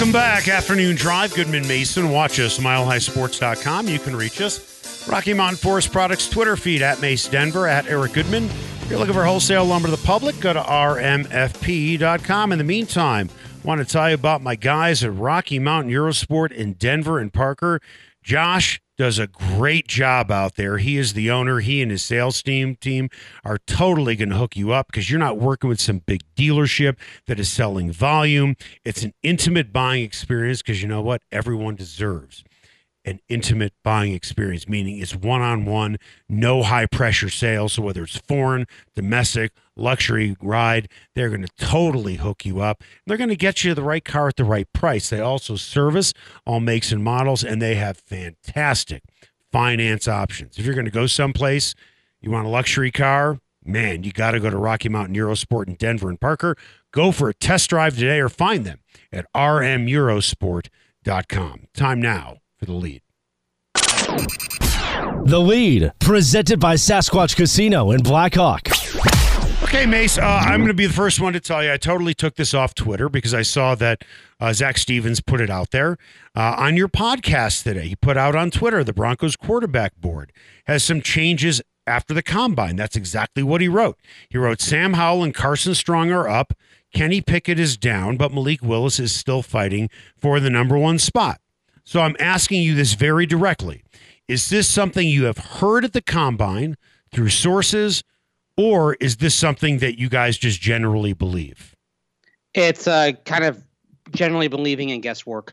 Welcome back. Afternoon Drive. Goodman Mason. Watch us, milehighsports.com. You can reach us. Rocky Mountain Forest Products Twitter feed at Mace Denver, at Eric Goodman. If you're looking for wholesale lumber to the public, go to rmfp.com. In the meantime, I want to tell you about my guys at Rocky Mountain Eurosport in Denver and Parker. Josh does a great job out there. He is the owner. He and his sales team team are totally going to hook you up because you're not working with some big dealership that is selling volume. It's an intimate buying experience because you know what? Everyone deserves an intimate buying experience, meaning it's one on one, no high pressure sales. So whether it's foreign, domestic, luxury ride, they're going to totally hook you up. They're going to get you the right car at the right price. They also service all makes and models, and they have fantastic finance options. If you're going to go someplace, you want a luxury car, man, you got to go to Rocky Mountain Eurosport in Denver and Parker. Go for a test drive today or find them at rmeurosport.com. Time now for the lead. The lead, presented by Sasquatch Casino in Blackhawk. Okay, Mace, uh, I'm going to be the first one to tell you I totally took this off Twitter because I saw that uh, Zac Stevens put it out there uh, on your podcast today. He put out on Twitter the Broncos quarterback board has some changes after the combine. That's exactly what he wrote. He wrote Sam Howell and Carson Strong are up. Kenny Pickett is down, but Malik Willis is still fighting for the number one spot. So I'm asking you this very directly. Is this something you have heard at the combine through sources, or is this something that you guys just generally believe? It's uh, kind of generally believing in guesswork.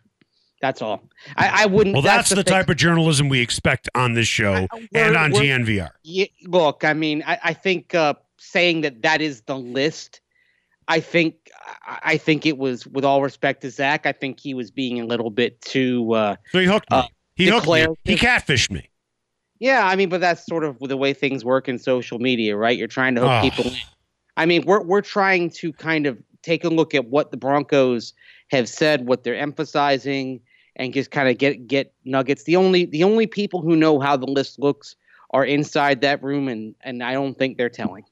That's all. I, I wouldn't. Well, that's, the, thing. type of journalism we expect on this show I- and on we're- Yeah, look, I mean, I, I think uh, saying that that is the list. I think I think it was, with all respect to Zac, I think he was being a little bit too. Uh, So he hooked me. Uh, he hooked me. He catfished me. yeah, I mean, but that's sort of the way things work in social media, right? You're trying to hook Oh. people in. I mean, we're we're trying to kind of take a look at what the Broncos have said, what they're emphasizing, and just kind of get get nuggets. The only the only people who know how the list looks are inside that room, and and I don't think they're telling.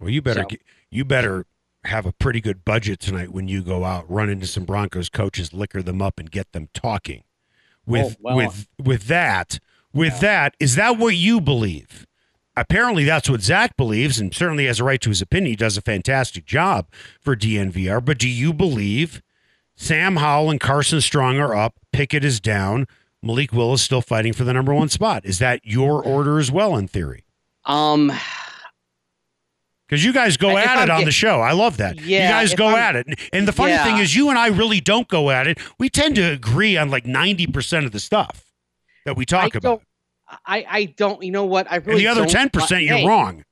Well, you better So- get, you better have a pretty good budget tonight when you go out, run into some Broncos coaches, liquor them up, and get them talking. With Oh, well, with with that, with that, is that what you believe? Apparently, that's what Zac believes, and certainly has a right to his opinion. He does a fantastic job for DNVR. But do you believe Sam Howell and Carson Strong are up, Pickett is down, Malik Willis still fighting for the number one spot? Is that your order as well, in theory? Um, Because you guys go at I'm it on get- the show. I love that. you guys if go I'm- at it. And- And the funny Yeah. thing is, you and I really don't go at it. We tend to agree on like 90% of the stuff that we talk I about. don't- I I don't. You know what? I really and the other don't 10%, li- you're hey, wrong.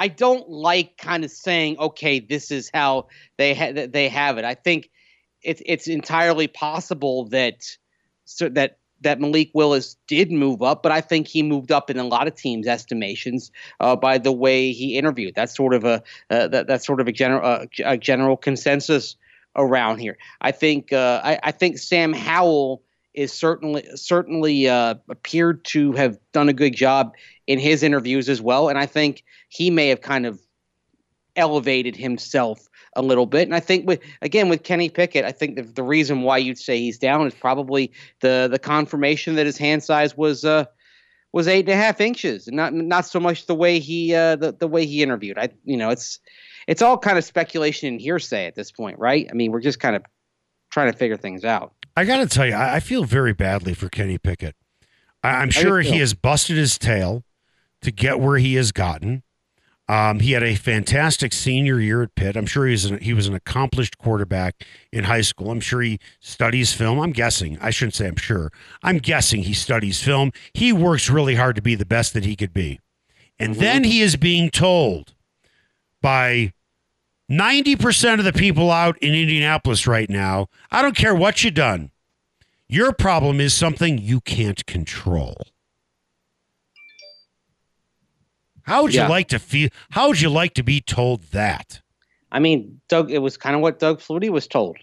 I don't like kind of saying, okay, this is how they ha- that they have it. I think it's it's entirely possible that so that that Malik Willis did move up, but I think he moved up in a lot of teams' estimations uh, by the way he interviewed. That's sort of a uh, that, that's sort of a general uh, a general consensus around here. I think uh, I, I think Sam Howell is certainly certainly uh, appeared to have done a good job in his interviews as well, and I think he may have kind of elevated himself a little bit. And I think with again with Kenny Pickett, I think the, the reason why you'd say he's down is probably the the confirmation that his hand size was uh was eight and a half inches, and not not so much the way he uh the, the way he interviewed. I you know it's it's all kind of speculation and hearsay at this point, right? I mean, we're just kind of trying to figure things out. I got to tell you, I, I feel very badly for Kenny Pickett. I, I'm sure he has busted his tail to get where he has gotten. Um, he had a fantastic senior year at Pitt. I'm sure he was an, he was an accomplished quarterback in high school. I'm sure he studies film. I'm guessing. I shouldn't say I'm sure. I'm guessing he studies film. He works really hard to be the best that he could be. And then he is being told by 90% of the people out in Indianapolis right now, I don't care what you've done. Your problem is something you can't control. How would you Yeah. like to feel? How would you like to be told that? I mean, Doug. It was kind of what Doug Flutie was told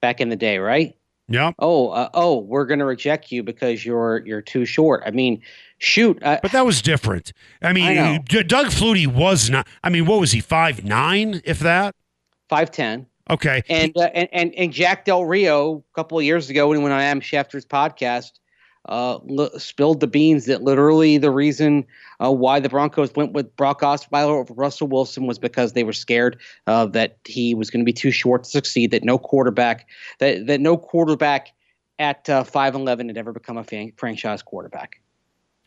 back in the day, right? Yeah, Oh, uh, oh, we're going to reject you because you're you're too short. I mean, shoot. Uh, but that was different. I mean, I Doug Flutie was not. I mean, what was he? Five nine, if that. Five ten. Okay. And, uh, and and and Jack Del Rio a couple of years ago when he went on Adam Schefter's podcast, uh, l- spilled the beans that literally the reason uh, why the Broncos went with Brock Osweiler over Russell Wilson was because they were scared uh, that he was going to be too short to succeed. That no quarterback that that no quarterback at uh, five eleven had ever become a fan, franchise quarterback.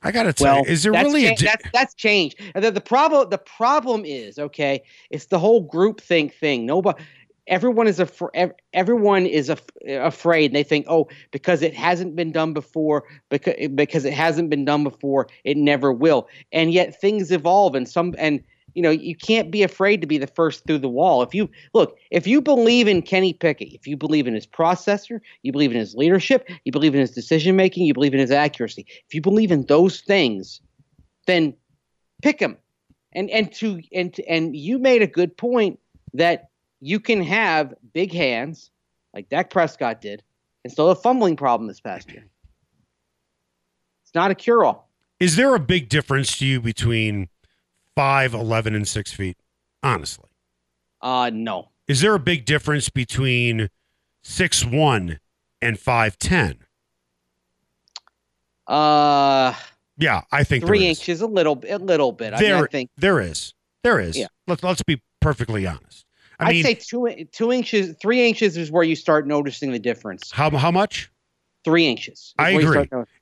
I gotta tell Well, you, is there that's really a? cha- that's that's changed. And The, the problem the problem is okay. It's the whole group think thing. Nobody, everyone is afraid. Everyone is af- afraid. And they think, oh, because it hasn't been done before, because because it hasn't been done before, it never will. And yet things evolve, and some and you know you can't be afraid to be the first through the wall. If you look, if you believe in Kenny Pickett, if you believe in his processor, you believe in his leadership, you believe in his decision making, you believe in his accuracy. If you believe in those things, then pick him. And and to and and you made a good point that you can have big hands like Dak Prescott did and still have a fumbling problem this past year. It's not a cure all. is there a big difference to you between five, eleven, and six feet? Honestly, Uh no. is there a big difference between six one and five ten? Uh Yeah, I think three there is. inches, a little a little bit. I, mean, I think There is. There is. Yeah. Let's let's be perfectly honest. I I'd mean, say two two inches, three inches is where you start noticing the difference. how how much? Three inches. I agree.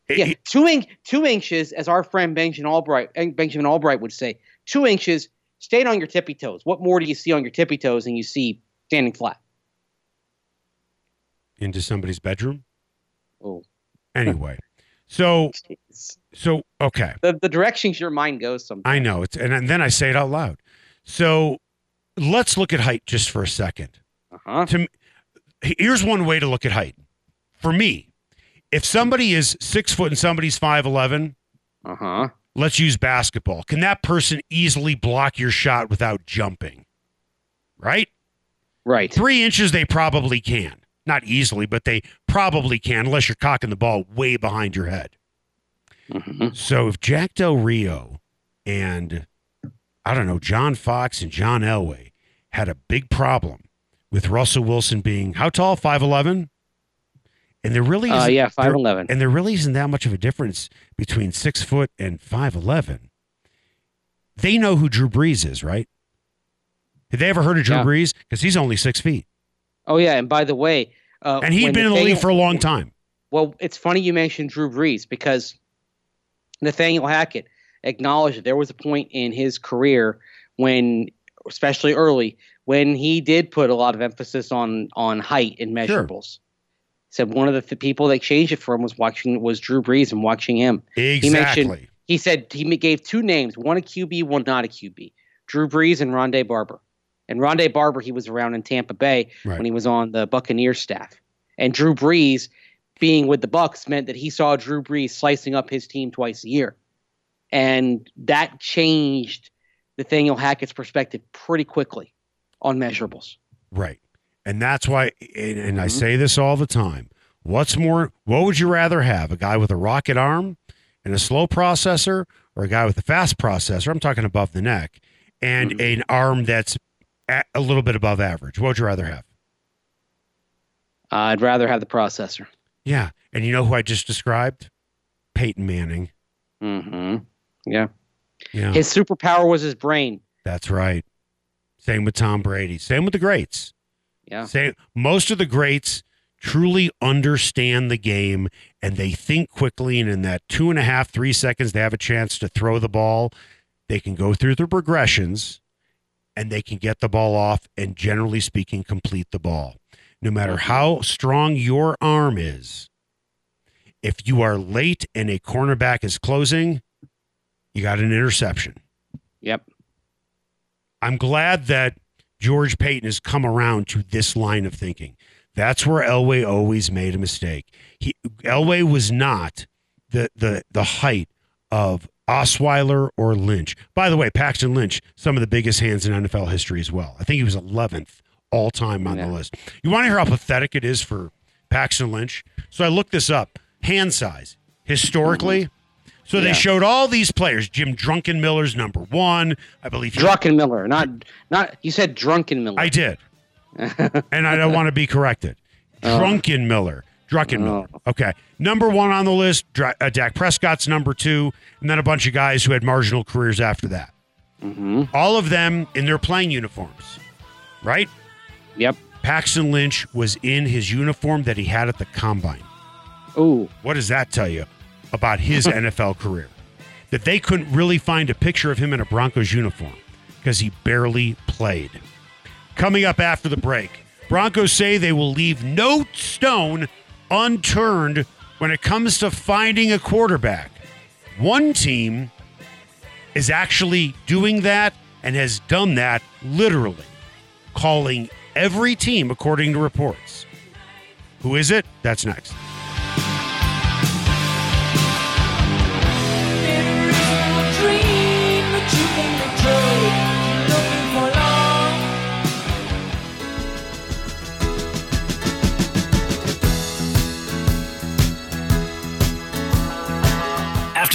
It- yeah, it- two in, two inches, as our friend Benjamin Albright eh, Benjamin Albright would say, two inches. Staying on your tippy toes. What more do you see on your tippy toes than you see standing flat? into somebody's bedroom. Oh, Anyway, so jeez. so okay. the the directions your mind goes. Sometimes. I know it's and, and then I say it out loud. So let's look at height just for a second. Uh huh. To here's one way to look at height. For me, if somebody is six foot and somebody's five eleven, Uh huh. let's use basketball. Can that person easily block your shot without jumping? Right? Right. Three inches, they probably can. Not easily, but they probably can, unless you're cocking the ball way behind your head. Mhm. So if Jack Del Rio and I don't know, John Fox and John Elway had a big problem with Russell Wilson being how tall? Five eleven? And there really Uh, isn't, yeah, five there- and there really isn't that much of a difference between six foot and five eleven. They know who Drew Brees is, right? Have they ever heard of Drew Yeah. Brees? Because he's only six feet. Oh yeah, and by the way, uh, And he'd been in the league for a long time. Well, it's funny you mentioned Drew Brees because Nathaniel Hackett acknowledged that there was a point in his career when, especially early, when he did put a lot of emphasis on on height and Sure. measurables. Said one of the th- people that changed it for him was watching was Drew Brees and watching him. mentioned- Exactly. He said he gave two names, one a QB, one not a QB. Drew Brees and Rondé Barber. And Rondé Barber, he was around in Tampa Bay Right. when he was on the Buccaneers staff. And Drew Brees being with the Bucks meant that he saw Drew Brees slicing up his team twice a year. And that changed Nathaniel Hackett's perspective pretty quickly on measurables. Right. And that's why, and, and I Mhm. say this all the time. What's more, what would you rather have? A guy with a rocket arm and a slow processor, or a guy with a fast processor? I'm talking above the neck, and Mhm. an arm that's a, a little bit above average. What would you rather have? I'd rather have the processor. Yeah. And you know who I just described? Peyton Manning. Mm hmm Yeah. Yeah. His superpower was his brain. that's right. Same with Tom Brady. Same with the greats. Yeah. Say most of the greats truly understand the game and they think quickly and in that two and a half three seconds they have a chance to throw the ball they can go through the progressions and they can get the ball off and generally speaking complete the ball no matter how strong your arm is if you are late and a cornerback is closing you got an interception Yep. I'm glad that George Paton has come around to this line of thinking. That's where Elway always made a mistake. He Elway was not the the the height of Osweiler or Lynch. By the way, Paxton Lynch, some of the biggest hands in NFL history as well. I think he was 11th all time on Yeah. the list. You want to hear how pathetic it is for Paxton Lynch? So I looked this up. Hand size historically. So they showed all these players. Jim Drunkenmiller's number one. I believe he Druckenmiller, not not. You said Drunkenmiller. I did. and I don't want to be corrected. Drunken Miller. Druckenmiller. Okay. Number one on the list, uh, Dak Prescott's number two, and then a bunch of guys who had marginal careers after that. All of them in their playing uniforms, right? Yep. Paxton Lynch was in his uniform that he had at the combine. Ooh. What does that tell you about his NFL career? That they couldn't really find a picture of him in a Broncos uniform because he barely played. Coming up after the break, Broncos say they will leave no stone unturned when it comes to finding a quarterback. One team is actually doing that and has done that literally, calling every team according to reports. Who is it? That's next.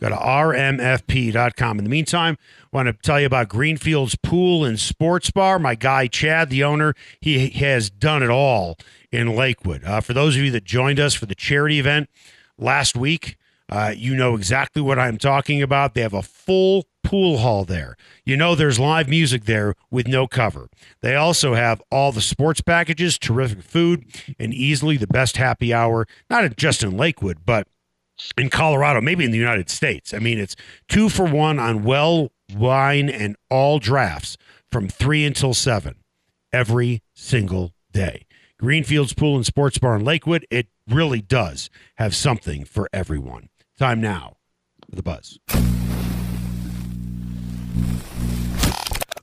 go to rmfp.com. In the meantime, I want to tell you about Greenfield's Pool and Sports Bar. My guy, Chad, the owner, he has done it all in Lakewood. Uh, for those of you that joined us for the charity event last week, uh, you know exactly what I'm talking about. They have a full pool hall there. You know there's live music there with no cover. They also have all the sports packages, terrific food, and easily the best happy hour, not just in Lakewood, but in Colorado, maybe in the United States. I mean, it's two for one on well, wine, and all drafts from three until seven every single day. Greenfields Pool and Sports Bar in Lakewood, it really does have something for everyone. Time now for the buzz.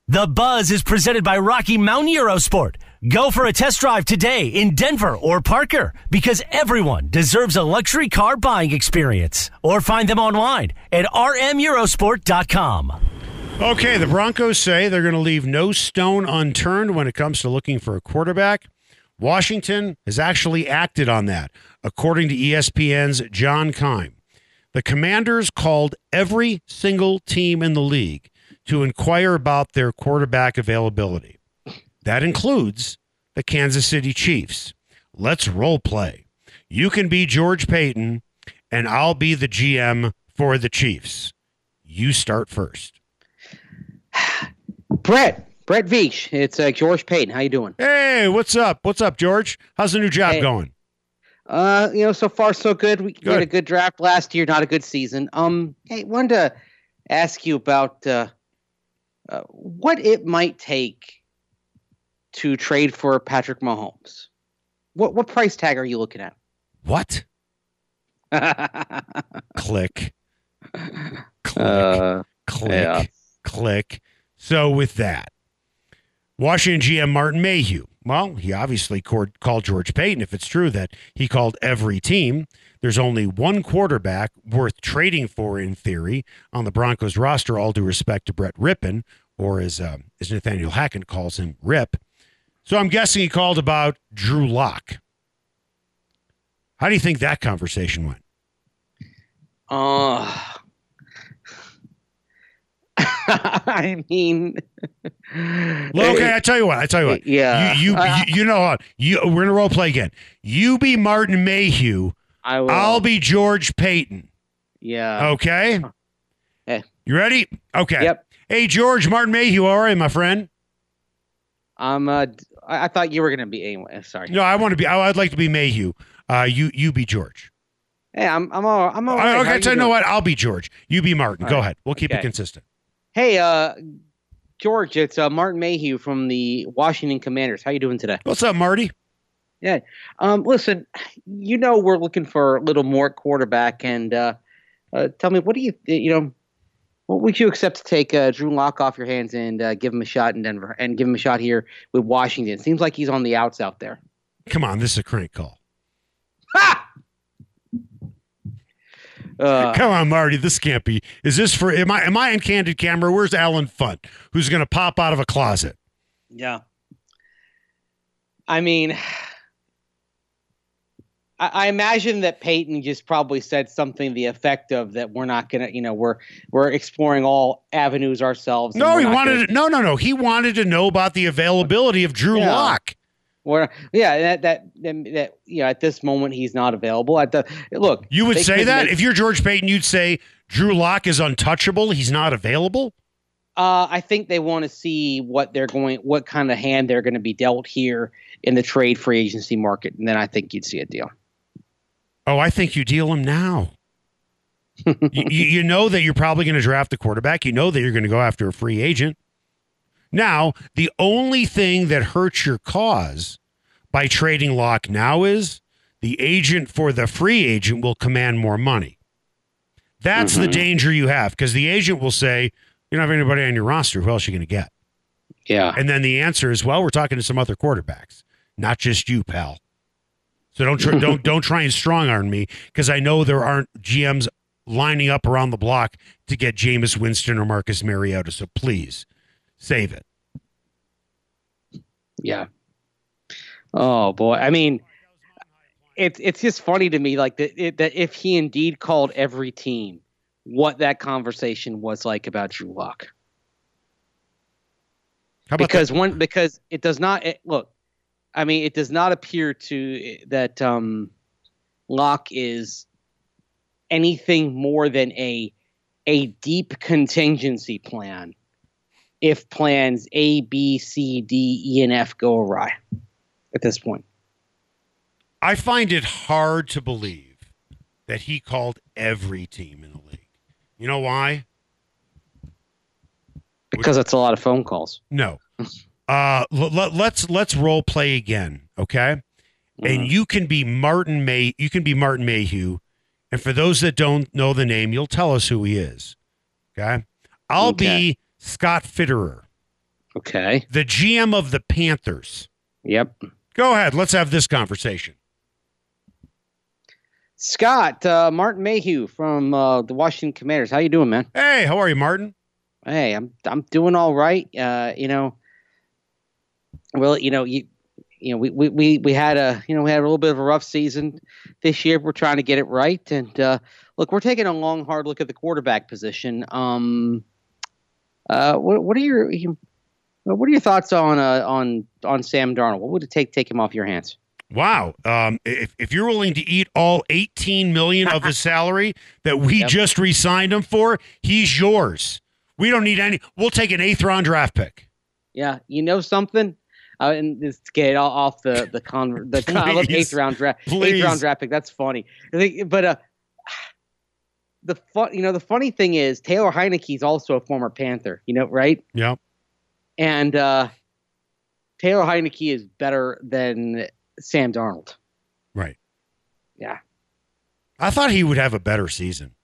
The Buzz is presented by Rocky Mountain Eurosport. Go for a test drive today in Denver or Parker because everyone deserves a luxury car buying experience. Or find them online at rmeurosport.com. Okay, the Broncos say they're going to leave no stone unturned when it comes to looking for a quarterback. Washington has actually acted on that, according to ESPN's John Keim. The Commanders called every single team in the league to inquire about their quarterback availability. That includes the Kansas City Chiefs. Let's role play. You can be George Paton, and I'll be the GM for the Chiefs. You start first. Brett. Brett Veach. It's uh, George Paton. How you doing? Hey, what's up? What's up, George? How's the new job Hey. going? Uh, you know, so far so good. We Good. had a good draft last year, not a good season. Um, hey, wanted to ask you about uh, uh, what it might take to trade for Patrick Mahomes. What what price tag are you looking at? What? Click. Click. uh, click. yeah. Click. So with that, Washington GM Martin Mayhew. Well, he obviously called, called George Paton. If it's true that he called every team, there's only one quarterback worth trading for in theory on the Broncos roster. All due respect to Brett Rypien, or as um, as Nathaniel Hackett calls him, Rip. So I'm guessing he called about Drew Lock. How do you think that conversation went? uh, I mean, Well, okay, I tell you what. I tell you what. Yeah. You you Uh, you, you know what? You we're gonna role play again. You be Martin Mayhew. I will. I'll be George Paton. Yeah. Okay. Hey. You ready? Okay. Yep. Hey George, Martin Mayhew. All right, my friend. I'm. Uh, I, I thought you were going to be anyway. Sorry. No, I want to be. I, would like to be Mayhew. Uh, you you be George. Hey, I'm. I'm all. I'm all. right. Okay, okay, so you know what? I'll be George. You be Martin. All Go right. ahead. We'll keep Okay. it consistent. Hey, uh, George, it's uh, Martin Mayhew from the Washington Commanders. How you doing today? What's up, Marty? Yeah. Um, listen, you know we're looking for a little more quarterback, and uh, uh, tell me, what do you, you know, what would you accept to take uh, Drew Lock off your hands and uh, give him a shot in Denver and give him a shot here with Washington? Seems like he's on the outs out there. Come on, this is a crank call. Ha! Uh, Come on, Marty. This can't be. Is this for? Am I? Am I in candid camera? Where's Allen Funt? Who's going to pop out of a closet? Yeah. I mean, I, I imagine that Paton just probably said something the effect of that we're not gonna, you know, we're we're exploring all avenues ourselves. No, he wanted. gonna- To, no, no, no. He wanted to know about the availability of Drew Yeah. Lock. We're, yeah, that, that that that you know, at this moment he's not available. At the look, You would say that make- if you're George Paton, you'd say Drew Lock is untouchable. He's not available. Uh, I think they want to see what they're going, what kind of hand they're going to be dealt here in the trade free agency market, and then I think you'd see a deal. Oh, I think you deal him now. you, you know that you're probably going to draft the quarterback. You know that you're going to go after a free agent. Now, the only thing that hurts your cause by trading Lock now is the agent for the free agent will command more money. That's the Mhm. danger you have because the agent will say, You don't have anybody on your roster. Who else are you going to get? Yeah, And then the answer is, Well, we're talking to some other quarterbacks, not just you, pal. So don't try, don't don't try and strong arm me because I know there aren't GMs lining up around the block to get Jameis Winston or Marcus Mariota. So please save it. yeah. Oh boy, I mean, it's it's just funny to me, like that it, that if he indeed called every team, what that conversation was like about Drew Lock. Because one because it does not it, look i mean it does not appear to that um lock is anything more than a a deep contingency plan if plans a b c d e and f go awry at this point I find it hard to believe that he called every team in the league. You know why? because it's a lot of phone calls No. Uh, l- l- let's let's role play again, okay? And Mhm. you can be Martin May. You can be Martin Mayhew, and for those that don't know the name, you'll tell us who he is. Okay. I'll Okay. be Scott Fitterer, okay the GM of the Panthers. yep Go ahead. Let's have this conversation. scott uh, martin mayhew from uh, the washington commanders how you doing man Hey, how are you, Martin? hey, I'm I'm doing all right. Uh, you know, well, you know, you you know, we, we, we, we had a you know we had a little bit of a rough season this year. We're trying to get it right, and uh, look, we're taking a long, hard look at the quarterback position. Um, uh, what what are your what are your thoughts on uh, on on Sam Darnold? What would it take to take him off your hands? Wow. Um, if, if you're willing to eat all 18 million of his salary that we Yep. just re-signed him for, he's yours. We don't need any. We'll take an eighth round draft pick. Yeah, you know something. And this to get all off the the con the con- I love eighth round draft eighth round draft pick. That's funny. Think, but uh, the fun you know the funny thing is Taylor Heinicke's also a former Panther. You know, right? Yeah. And uh, Taylor Heinicke is better than Sam Darnold. Right. Yeah, I thought he would have a better season.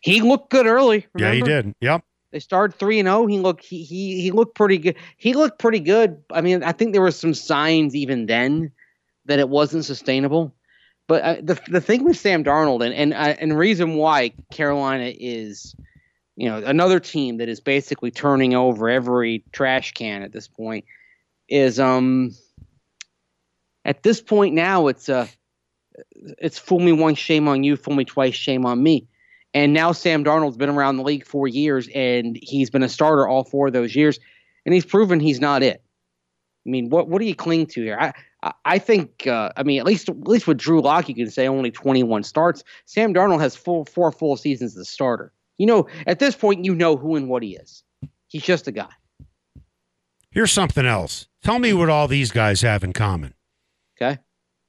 he looked good early. Yeah, he did. Yep. They started three and zero. He looked he, he he looked pretty good. He looked pretty good. I mean, I think there were some signs even then that it wasn't sustainable. But uh, the the thing with Sam Darnold and and uh, and reason why Carolina is, you know, another team that is basically turning over every trash can at this point is um. At this point now, it's uh, it's fool me once, shame on you. Fool me twice, shame on me. And now Sam Darnold's been around the league four years, and he's been a starter all four of those years, and he's proven he's not it. I mean, what what do you cling to here? I I, think uh, I mean at least at least with Drew Lock, you can say only 21 starts. Sam Darnold has full four full seasons as a starter. You know, at this point, you know who and what he is. He's just a guy. Here's something else. Tell me what all these guys have in common. Okay.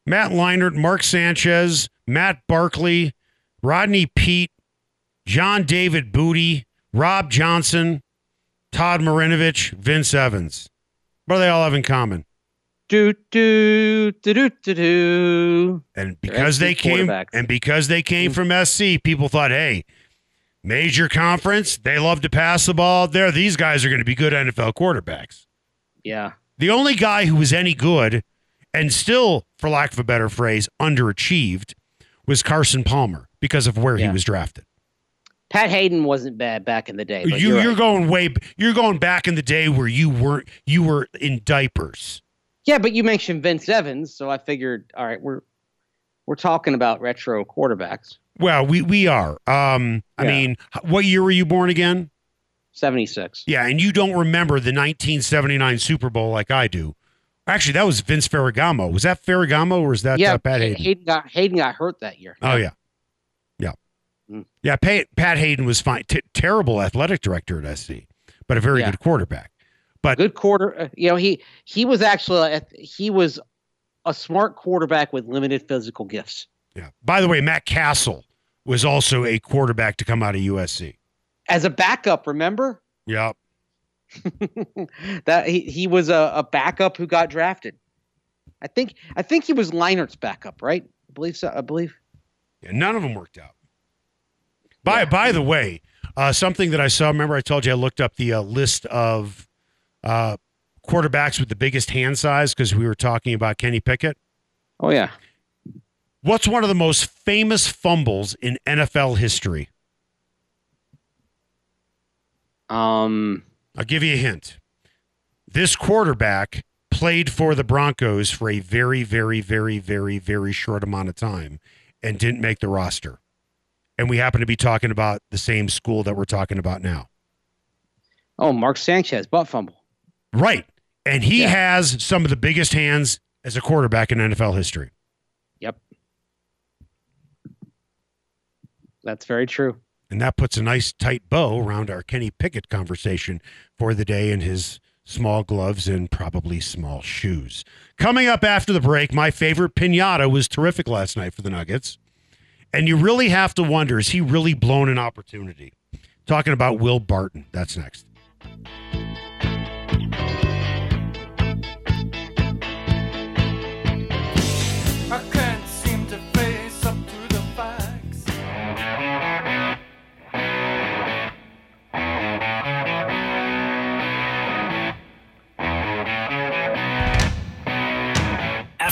Matt Leinart, Mark Sanchez, Matt Barkley, Rodney Peete, John David Booty, Rob Johnson, Todd Marinovich, Vince Evans. What do they all have in common? Do do do do do do. And because they came and because they came from SC, people thought, hey, major conference, they love to pass the ball there. These guys are going to be good NFL quarterbacks. Yeah. The only guy who was any good and still, for lack of a better phrase, underachieved was Carson Palmer because of where he was drafted. Pat Haden wasn't bad back in the day. You, you're you're right. going way, you're going back in the day where you weren't, you were in diapers. Yeah, but you mentioned Vince Evans, so I figured, all right, we're we're talking about retro quarterbacks. Well, we we are. Um, I Yeah. mean, what year were you born again? Seventy six. Yeah, and you don't remember the 1979 Super Bowl like I do. Actually, that was Vince Ferragamo. Was that Ferragamo or was that yeah, uh, Pat Haden? Haden got Haden got hurt that year. Oh yeah, Mm. yeah. Pat, Pat Haden was fine. T- terrible athletic director at SC, but a very Yeah. good quarterback. But good quarter. uh, You know, he he was actually a- he was a smart quarterback with limited physical gifts. Yeah. By the way, Matt Cassel was also a quarterback to come out of USC. As a backup, remember Yeah. that he, he was a, a backup who got drafted. I think I think he was Leinart's backup, right? I believe so. I believe. Yeah, none of them worked out. By Yeah. by the way, uh, something that I saw. Remember, I told you I looked up the uh, list of uh, quarterbacks with the biggest hand size because we were talking about Kenny Pickett. Oh yeah. What's one of the most famous fumbles in NFL history? Um. I'll give you a hint. This quarterback played for the Broncos for a very, very, very, very, very short amount of time and didn't make the roster. And we happen to be talking about the same school that we're talking about now. Oh, Mark Sanchez butt fumble. Right. And he Yeah. has some of the biggest hands as a quarterback in NFL history. Yep. That's very true. And that puts a nice tight bow around our Kenny Pickett conversation for the day in his small gloves and probably small shoes. Coming up after the break, my favorite pinata was terrific last night for the Nuggets. And you really have to wonder is he really blown an opportunity? Talking about Will Barton. That's next.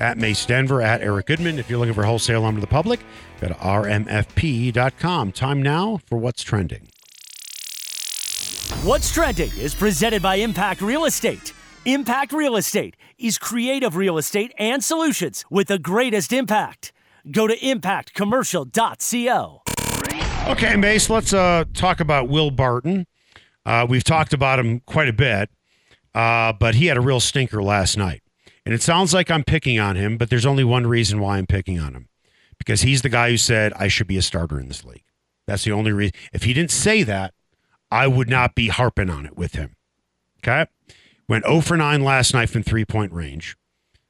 at Mace Denver, at Eric Goodman. If you're looking for wholesale lumber to the public, go to rmfp.com. Time now for what's trending. What's Trending is presented by Impact Real Estate. Impact Real Estate is creative real estate and solutions with the greatest impact. Go to impactcommercial.co. Okay, Mace, let's uh, talk about Will Barton. Uh, we've talked about him quite a bit, uh, but he had a real stinker last night. And it sounds like I'm picking on him, but there's only one reason why I'm picking on him because he's the guy who said I should be a starter in this league. That's the only reason. If he didn't say that, I would not be harping on it with him. Okay? Went 0 for 9 last night from three point range.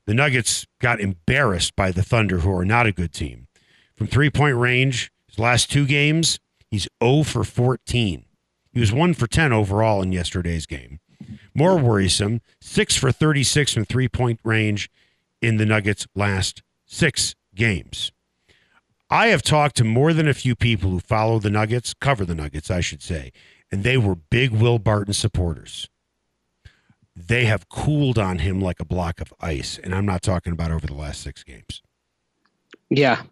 The Nuggets got embarrassed by the Thunder, who are not a good team. From three point range, his last two games, he's 0 for 14. He was 1 for 10 overall in yesterday's game. More worrisome, 6 for 36 from three point range in the Nuggets' last six games. I have talked to more than a few people who follow the Nuggets, cover the Nuggets, I should say, and they were big Will Barton supporters. They have cooled on him like a block of ice, and I'm not talking about over the last six games. Yeah,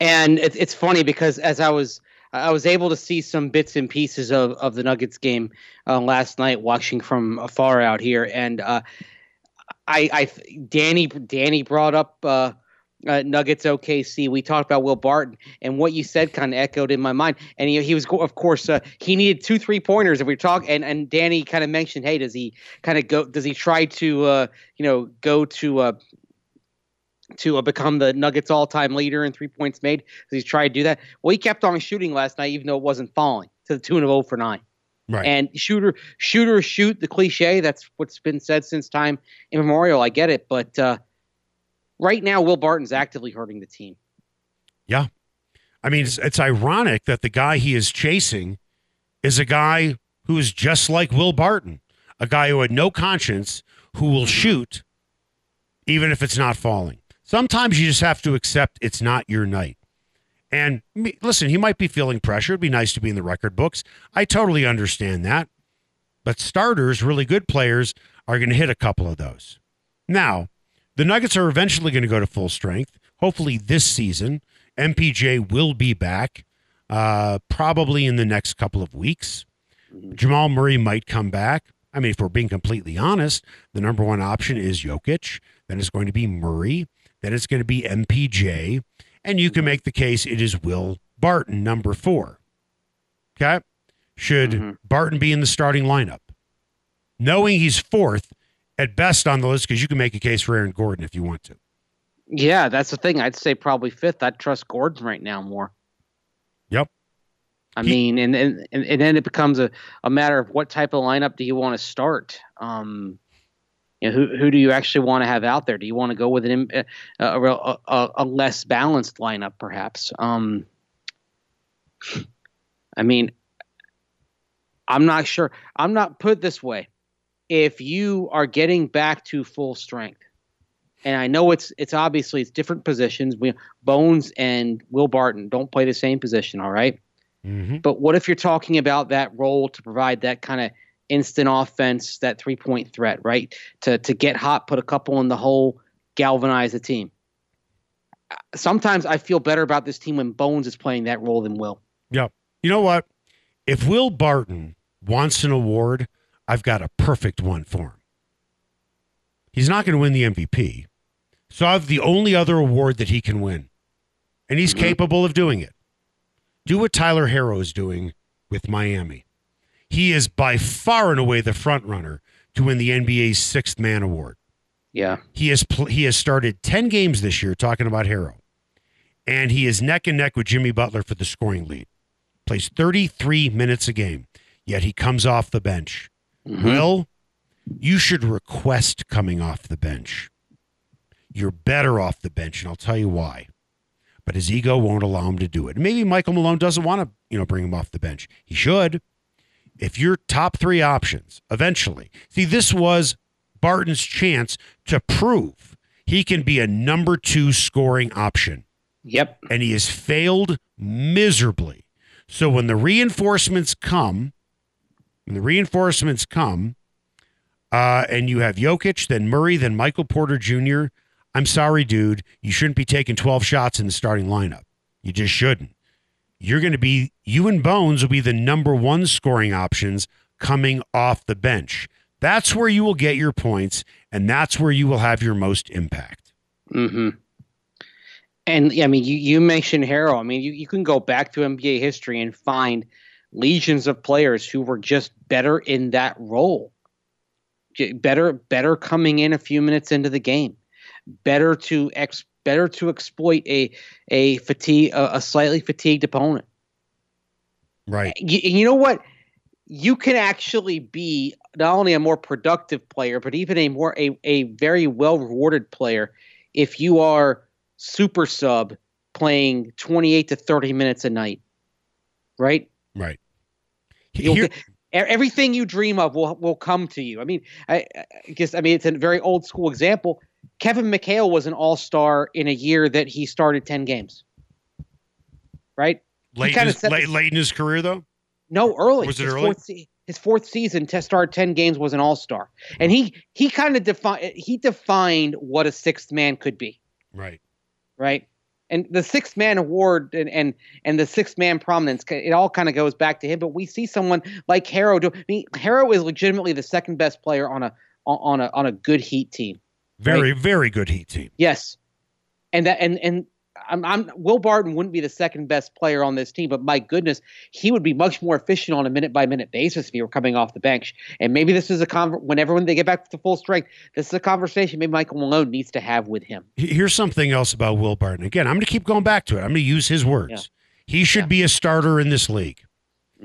and it's funny because as I was I was able to see some bits and pieces of, of the Nuggets game uh, last night, watching from afar out here, and uh, I I Danny Danny brought up uh, uh, Nuggets OKC. We talked about Will Barton, and what you said kind of echoed in my mind. And he, he was, of course, uh, he needed two three pointers. If we talk, and and Danny kind of mentioned, hey, does he kind of go? Does he try to, uh, you know, go to to uh, become the Nuggets all time leader in three points made? Does he try to do that? Well, he kept on shooting last night, even though it wasn't falling to the tune of 0 for nine. Right. And shooter, shooter, shoot the cliche. That's what's been said since time immemorial. I get it, but uh, right now, Will Barton's actively hurting the team. Yeah. I mean, it's, it's ironic that the guy he is chasing is a guy who is just like Will Barton, a guy who had no conscience, who will shoot even if it's not falling. Sometimes you just have to accept it's not your night. And listen, he might be feeling pressure. It'd be nice to be in the record books. I totally understand that. But starters, really good players, are going to hit a couple of those. Now, the Nuggets are eventually going to go to full strength. Hopefully, this season, MPJ will be back, uh, probably in the next couple of weeks. Jamal Murray might come back. I mean, if we're being completely honest, the number one option is Jokic. Then it's going to be Murray. Then it's going to be MPJ. And you can make the case it is Will Barton, number four. Okay. Should Mhm. Barton be in the starting lineup? Knowing he's fourth at best on the list, because you can make a case for Aaron Gordon if you want to. Yeah, that's the thing. I'd say probably fifth. I'd trust Gordon right now more. Yep. I He- mean, and, and and and then it becomes a, a matter of what type of lineup do you want to start? Um, you know, who who do you actually want to have out there? Do you want to go with an a, a, a, a less balanced lineup, perhaps? Um, I mean, I'm not sure. I'm not put this way. If you are getting back to full strength, and I know it's it's obviously it's different positions. We, Bones and Will Barton don't play the same position, all right? Mm-hmm. But what if you're talking about that role to provide that kind of instant offense, that three point threat, right? To to get hot, put a couple in the hole, galvanize the team. Sometimes I feel better about this team when Bones is playing that role than Will. Yeah. You know what? If Will Barton wants an award, I've got a perfect one for him. He's not going to win the MVP. So I have the only other award that he can win. And he's mm-hmm. capable of doing it. Do what Tyler Herro is doing with Miami. He is by far and away the front runner to win the NBA's sixth man award. Yeah. He has pl- he has started 10 games this year talking about Herro. And he is neck and neck with Jimmy Butler for the scoring lead. Plays 33 minutes a game, yet he comes off the bench. Mm-hmm. Will, you should request coming off the bench. You're better off the bench, and I'll tell you why. But his ego won't allow him to do it. Maybe Michael Malone doesn't want to, you know, bring him off the bench. He should. If your top three options eventually, see, this was Barton's chance to prove he can be a number two scoring option Yep. and he has failed miserably. So when the reinforcements come, when the reinforcements come, uh, and you have Jokic, then Murray, then Michael Porter Jr., I'm sorry, dude, you shouldn't be taking 12 shots in the starting lineup. You just shouldn't. You're going to be, you and Bones will be the number one scoring options coming off the bench. That's where you will get your points, and that's where you will have your most impact. Mm-hmm. And I mean, you, you mentioned Herro. I mean, you, you can go back to NBA history and find legions of players who were just better in that role. Better, better coming in a few minutes into the game. Better to ex, better to exploit a a fatigue a, a slightly fatigued opponent. Right. You, you know what? You can actually be not only a more productive player, but even a more a, a very well rewarded player if you are super sub playing 28 to 30 minutes a night. Right? Right. Here- everything you dream of will will come to you. I mean, I, I guess I mean it's a very old school example. Kevin McHale was an all star in a year that he started 10 games. Right? late, in his, late, late in his career, though. No, early. Was it his early? Fourth his fourth season to start ten games was an All Star, and he he kind of defined he defined what a sixth man could be, Right. right? And the sixth man award and and and the sixth man prominence, it all kind of goes back to him. But we see someone like Herro. Do, I mean, Herro is legitimately the second best player on a on a on a good Heat team. Very, very good Heat team. Yes. and that and and I'm, I'm Will Barton wouldn't be the second best player on this team, but my goodness, he would be much more efficient on a minute by minute basis if he were coming off the bench. And maybe this is a conver- whenever when they get back to full strength, this is a conversation maybe Michael Malone needs to have with him. Here's something else about Will Barton. Again, I'm going to keep going back to it. I'm going to use his words. Yeah. He should Yeah. be a starter in this league.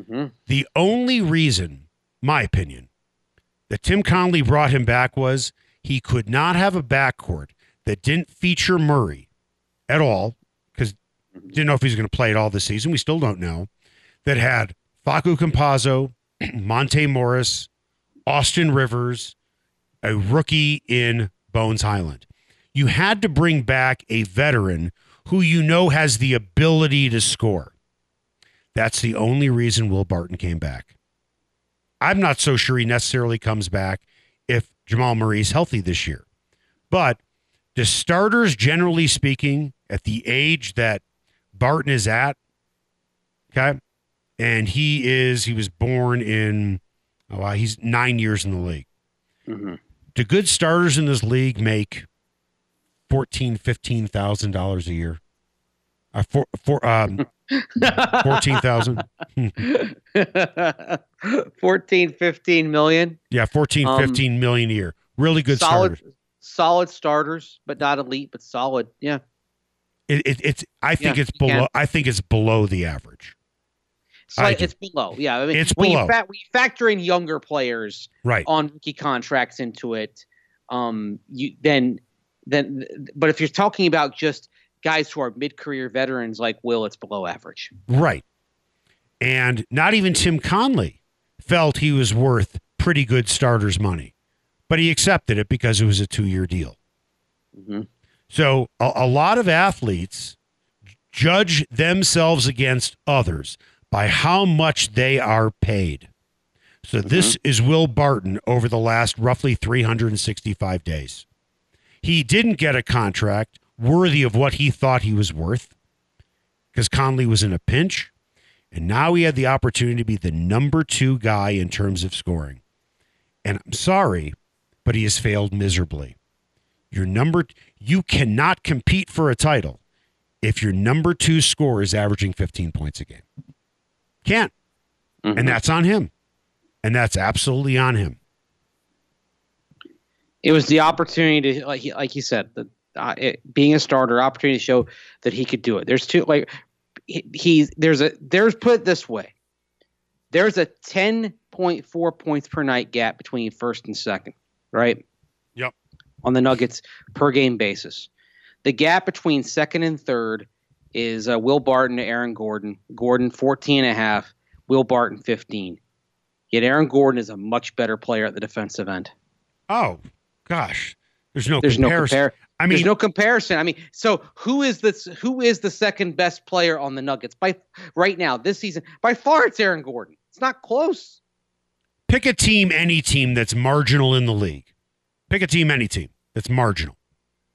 hmm The only reason, my opinion, that Tim Connelly brought him back was he could not have a backcourt that didn't feature Murray at all, because didn't know if he was going to play it all this season. We still don't know. That had Facu Campazzo, Monte Morris, Austin Rivers, a rookie in Bones Hyland. You had to bring back a veteran who you know has the ability to score. That's the only reason Will Barton came back. I'm not so sure he necessarily comes back if Jamal Murray's healthy this year. But the starters, generally speaking, at the age that Barton is at, okay, and he is, he was born in, oh, wow, he's nine years in the league. hmm Do good starters in this league make fourteen, fifteen thousand dollars a year? Uh, for, for um, fourteen thousand. 14, 15 million. Yeah, 14, Um, 15 million a year. Really good solid, starters. solid starters, but not elite, but solid. Yeah. It, it, it's. I think Yeah, it's you can. below. I think it's below the average. It's, like, it's below. Yeah. I mean, It's when below. You fa- when you factor in younger players Right. on rookie contracts into it, um, you then then. But if you're talking about just guys who are mid-career veterans like Will, it's below average. Right. And not even Tim Connelly felt he was worth pretty good starters money, but he accepted it because it was a two-year deal. Mhm. So a, a lot of athletes judge themselves against others by how much they are paid. So this is Will Barton over the last roughly 365 days. He didn't get a contract worthy of what he thought he was worth because Connelly was in a pinch. And now he had the opportunity to be the number two guy in terms of scoring. And I'm sorry, but he has failed miserably. Your number, you cannot compete for a title if your number two scorer is averaging 15 points a game. Can't. And mm-hmm. that's on him. And that's absolutely on him. It was the opportunity to, like, he- like you said, the, uh, it, being a starter, opportunity to show that he could do it. There's two, like, he, he's there's a there's put it this way, there's a 10.4 points per night gap between first and second, right? Yep. On the Nuggets per game basis, the gap between second and third is uh, Will Barton to Aaron Gordon. Gordon 14 and a half, Will Barton 15. Yet Aaron Gordon is a much better player at the defensive end. Oh, gosh. There's no There's no comparison. I mean, There's no comparison. I mean, so who is this? Who is the second best player on the Nuggets by right now this season? By far, it's Aaron Gordon. It's not close. pick a team, any team that's marginal in the league. Pick a team, any team that's marginal.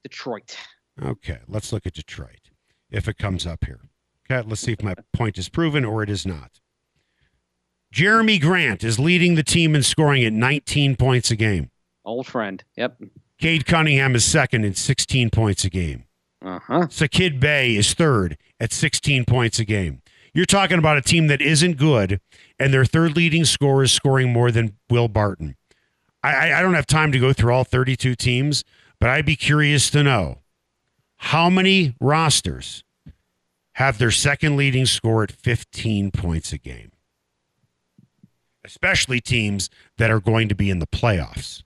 Detroit. Okay, let's look at Detroit if it comes up here. Okay, let's see if my point is proven or it is not. Jerami Grant is leading the team in scoring at 19 points a game. Old friend. Yep. Cade Cunningham is second at 16 points a game. Uh huh. Saddiq Bey is third at 16 points a game. You're talking about a team that isn't good, and their third leading scorer is scoring more than Will Barton. I, I, I don't have time to go through all 32 teams, but I'd be curious to know how many rosters have their second leading score at 15 points a game, especially teams that are going to be in the playoffs.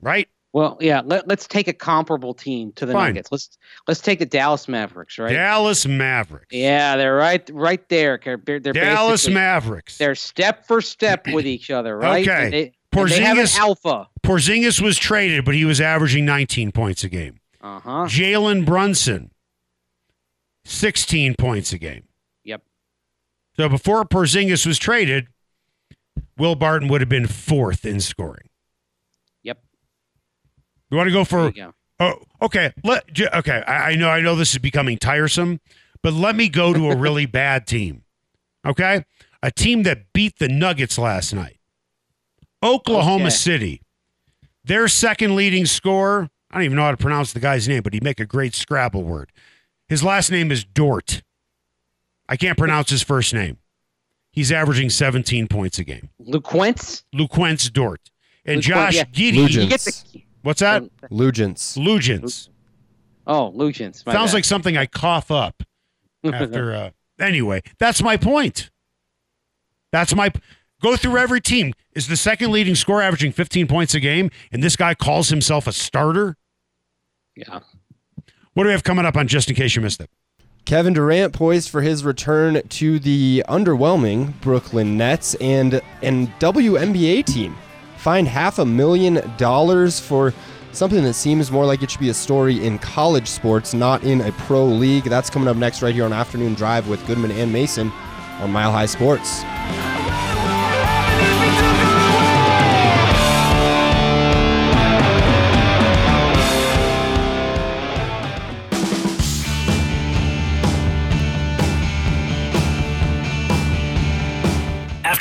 Right? Well, yeah. Let, let's take a comparable team to the Fine. Nuggets. Let's let's take the Dallas Mavericks. Right. Dallas Mavericks. Yeah, they're right right there. They're, they're Dallas Mavericks. They're step for step with each other, right? Okay. And they, and they have an alpha. Porzingis was traded, but he was averaging 19 points a game. Uh huh. Jalen Brunson, 16 points a game. Yep. So before Porzingis was traded, Will Barton would have been fourth in scoring. Yep. You want to go There for? you go. Oh, okay. Let okay. I, I know. I know this is becoming tiresome, but let me go to a really bad team. Okay, a team that beat the Nuggets last night. Oklahoma Okay. City. Their second leading scorer. I don't even know how to pronounce the guy's name, but he'd make a great Scrabble word. His last name is Dort. I can't pronounce his first name. He's averaging 17 points a game. Luguentz. Luguentz Dort. And Luquent- Josh yeah. Giddey. Lugent. You get the What's that? Lugents. Lugents. oh Lugens. my Sounds bad. like something I cough up after. Uh, anyway, that's my point. That's my. Go through every team. Is the second leading scorer averaging 15 points a game, and this guy calls himself a starter? yeah. What do we have coming up on just in case you missed it? Kevin Durant poised for his return to the underwhelming Brooklyn Nets and an WNBA team fined half a million dollars for something that seems more like it should be a story in college sports, not in a pro league. That's coming up next right here on Afternoon Drive with Goodman and Mason on Mile High Sports.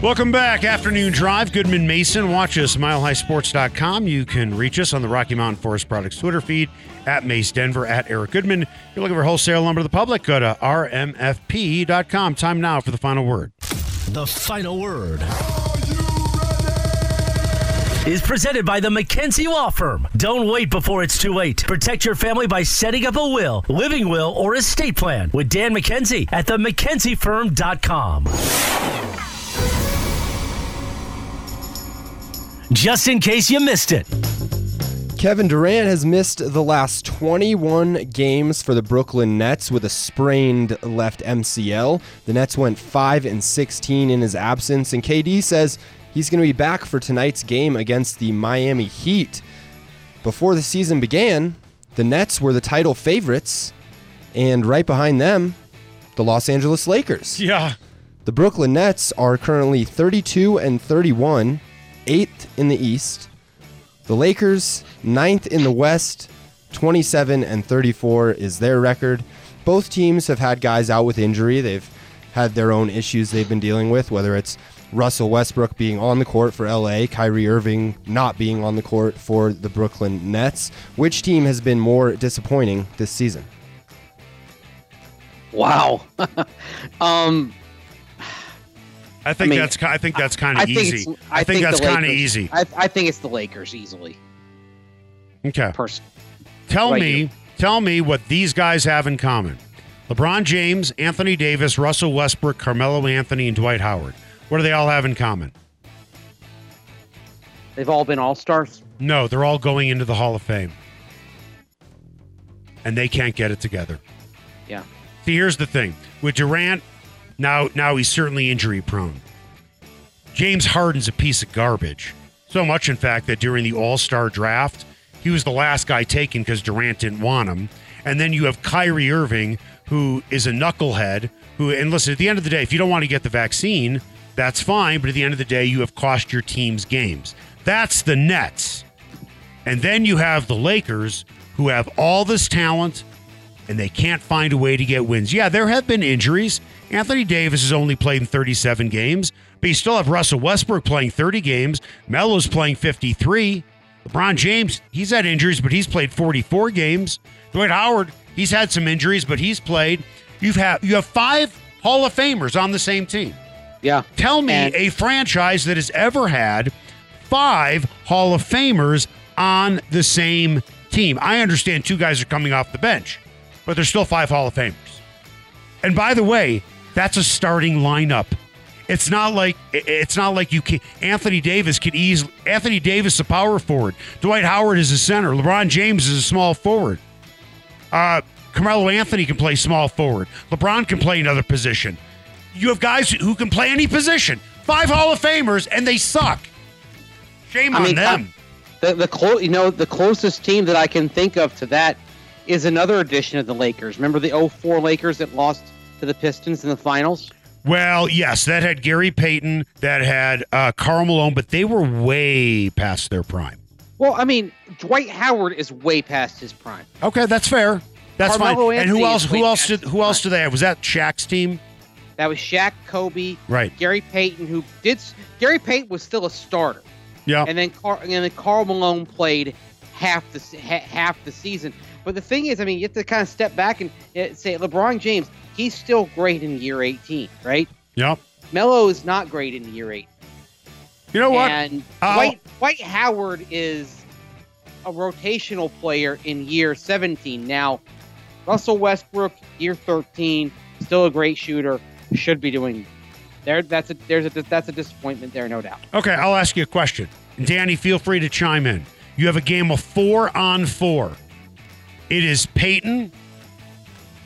Welcome back. Afternoon Drive. Goodman Mason. Watch us, milehighsports.com. You can reach us on the Rocky Mountain Forest Products Twitter feed at Mace Denver, at Eric Goodman. If you're looking for wholesale lumber to the public, go to rmfp.com. Time now for the final word. The final word is presented by the McKenzie Law Firm. Don't wait before it's too late. Protect your family by setting up a will, living will, or estate plan with Dan McKenzie at the Just in case you missed it. Kevin Durant has missed the last 21 games for the Brooklyn Nets with a sprained left MCL. The Nets went 5 and 16 in his absence and KD says he's going to be back for tonight's game against the Miami Heat. Before the season began, the Nets were the title favorites and right behind them, the Los Angeles Lakers. Yeah. The Brooklyn Nets are currently 32 and 31, 8th in the East. The Lakers, ninth in the West, 27 and 34 is their record. Both teams have had guys out with injury. They've had their own issues they've been dealing with, whether it's Russell Westbrook being on the court for LA, Kyrie Irving not being on the court for the Brooklyn Nets. Which team has been more disappointing this season? Wow. um, I think mean, that's I think that's kind of think easy. it's, I, think, that's kind of easy. I, I think it's the Lakers easily. Okay. Person. Tell Right me, here. tell me what these guys have in common. LeBron James, Anthony Davis, Russell Westbrook, Carmelo Anthony, and Dwight Howard. What do they all have in common? They've all been all stars. No, they're all going into the Hall of Fame. And they can't get it together. Yeah. See, here's the thing. With Durant, now now he's certainly injury prone. James Harden's a piece of garbage. So much, in fact, that during the All Star draft, he was the last guy taken because Durant didn't want him. And then you have Kyrie Irving, who is a knucklehead. Who and listen, at the end of the day, if you don't want to get the vaccine, that's fine. But at the end of the day, you have cost your teams games. That's the Nets. And then you have the Lakers, who have all this talent and they can't find a way to get wins. Yeah, there have been injuries. Anthony Davis has only played in 37 games, but you still have Russell Westbrook playing 30 games. Melo's playing 53. LeBron James, he's had injuries, but he's played 44 games. Dwight Howard, he's had some injuries, but he's played. You've had you have five Hall of Famers on the same team. Yeah. Tell me And- a franchise that has ever had five Hall of Famers on the same team. I understand two guys are coming off the bench, but there's still five Hall of Famers. And by the way, that's a starting lineup. It's not like it's not like you can Anthony Davis could easily Anthony Davis is a power forward. Dwight Howard is a center. LeBron James is a small forward. Uh Carmelo Anthony can play small forward. LeBron can play another position. You have guys who can play any position. Five Hall of Famers, and they suck. Shame I on mean, them. The the clo- you know the closest team that I can think of to that is another edition of the Lakers. Remember the 04 Lakers that lost to the Pistons in the finals? Well, yes, that had Gary Payton, that had uh, Karl Malone, but they were way past their prime. Well, I mean, Dwight Howard is way past his prime. Okay, that's fair. That's Carmelo fine. And who else? Who else did? Who else do they have? Was that Shaq's team? That was Shaq, Kobe, Right. Gary Payton, who did. Gary Payton was still a starter, Yeah. and then Car, and then Karl Malone played half the ha, half the season. But the thing is, I mean, you have to kind of step back and uh, say LeBron James. He's still great in year 18, right? Yep. Melo is not great in year eight. You know what? And I'll- Dwight, Dwight Howard is a rotational player in year 17. Now, Russell Westbrook, year 13, still a great shooter, should be doing. There, that's a there's a that's a disappointment there, no doubt. Okay, I'll ask you a question. Danny, feel free to chime in. You have a game of four on four. It is Payton,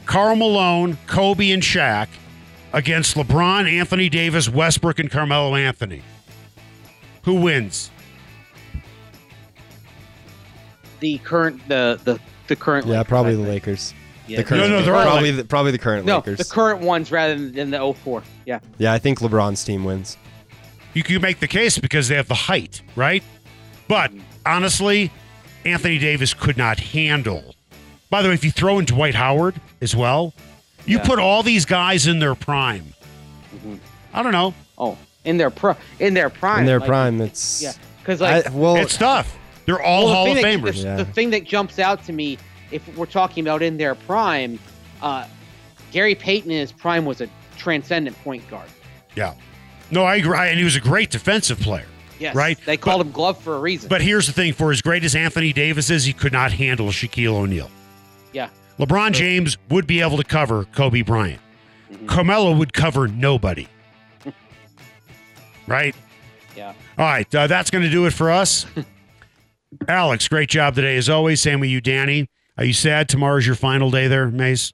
Karl Malone, Kobe, and Shaq against LeBron, Anthony Davis, Westbrook, and Carmelo Anthony. Who wins? The current the the the current Yeah, Lakers, probably the. Lakers. Yeah, the the- current, No, no, they're all probably like- the, probably the current no Lakers. the current ones rather than the 04. Yeah. yeah, I think LeBron's team wins. You can make the case because they have the height, right? But mm-hmm. honestly, Anthony Davis could not handle. By the way, if you throw in Dwight Howard as well, you Yeah. put all these guys in their prime. Mhm. I don't know. Oh, in their pro in their prime. In their like- prime, it's Yeah, because like I, well, it's tough. They're all Well, Hall of the thing that- Famers. The, Yeah. the thing that jumps out to me, if we're talking about in their prime, uh, Gary Payton in his prime was a transcendent point guard. Yeah. No, I agree. And he was a great defensive player. Yes, Right, They called but- him Glove for a reason. But here's the thing for as great as Anthony Davis is, he could not handle Shaquille O'Neal. Yeah, LeBron James would be able to cover Kobe Bryant. Mhm. Carmelo would cover nobody. right? yeah. All right. Uh, that's going to do it for us. Alex, great job today as always. Same with you, Danny. Are you sad tomorrow's your final day there, Mace?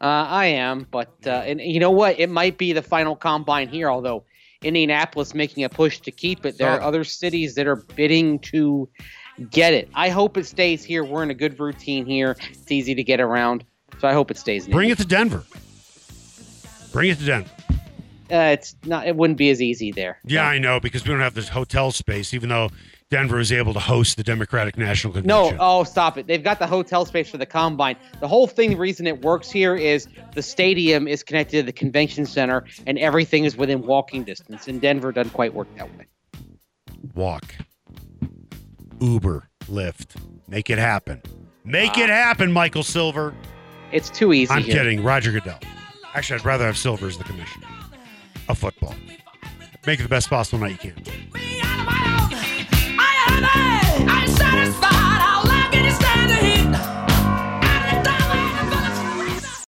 Uh, I am, but uh, and you know what? It might be the final combine here. Although Indianapolis making a push to keep it, there are other cities that are bidding to get it. I hope it stays here. We're in a good routine here. It's easy to get around, so I hope it stays. in Bring it to Denver. Bring it to Denver. Uh, it's not. It wouldn't be as easy there. Yeah, I know because we don't have this hotel space, even though Denver is able to host the Democratic National Convention. No, oh, stop it. They've got the hotel space for the combine. The whole thing, the reason it works here is the stadium is connected to the convention center and everything is within walking distance. And Denver, doesn't quite work that way. Walk. Uber, Lyft. Make it happen. Make it happen, Michael Silver. It's too easy. I'm here. kidding. Roger Goodell. Actually, I'd rather have Silver as the commissioner of football. Make it the best possible night you can. I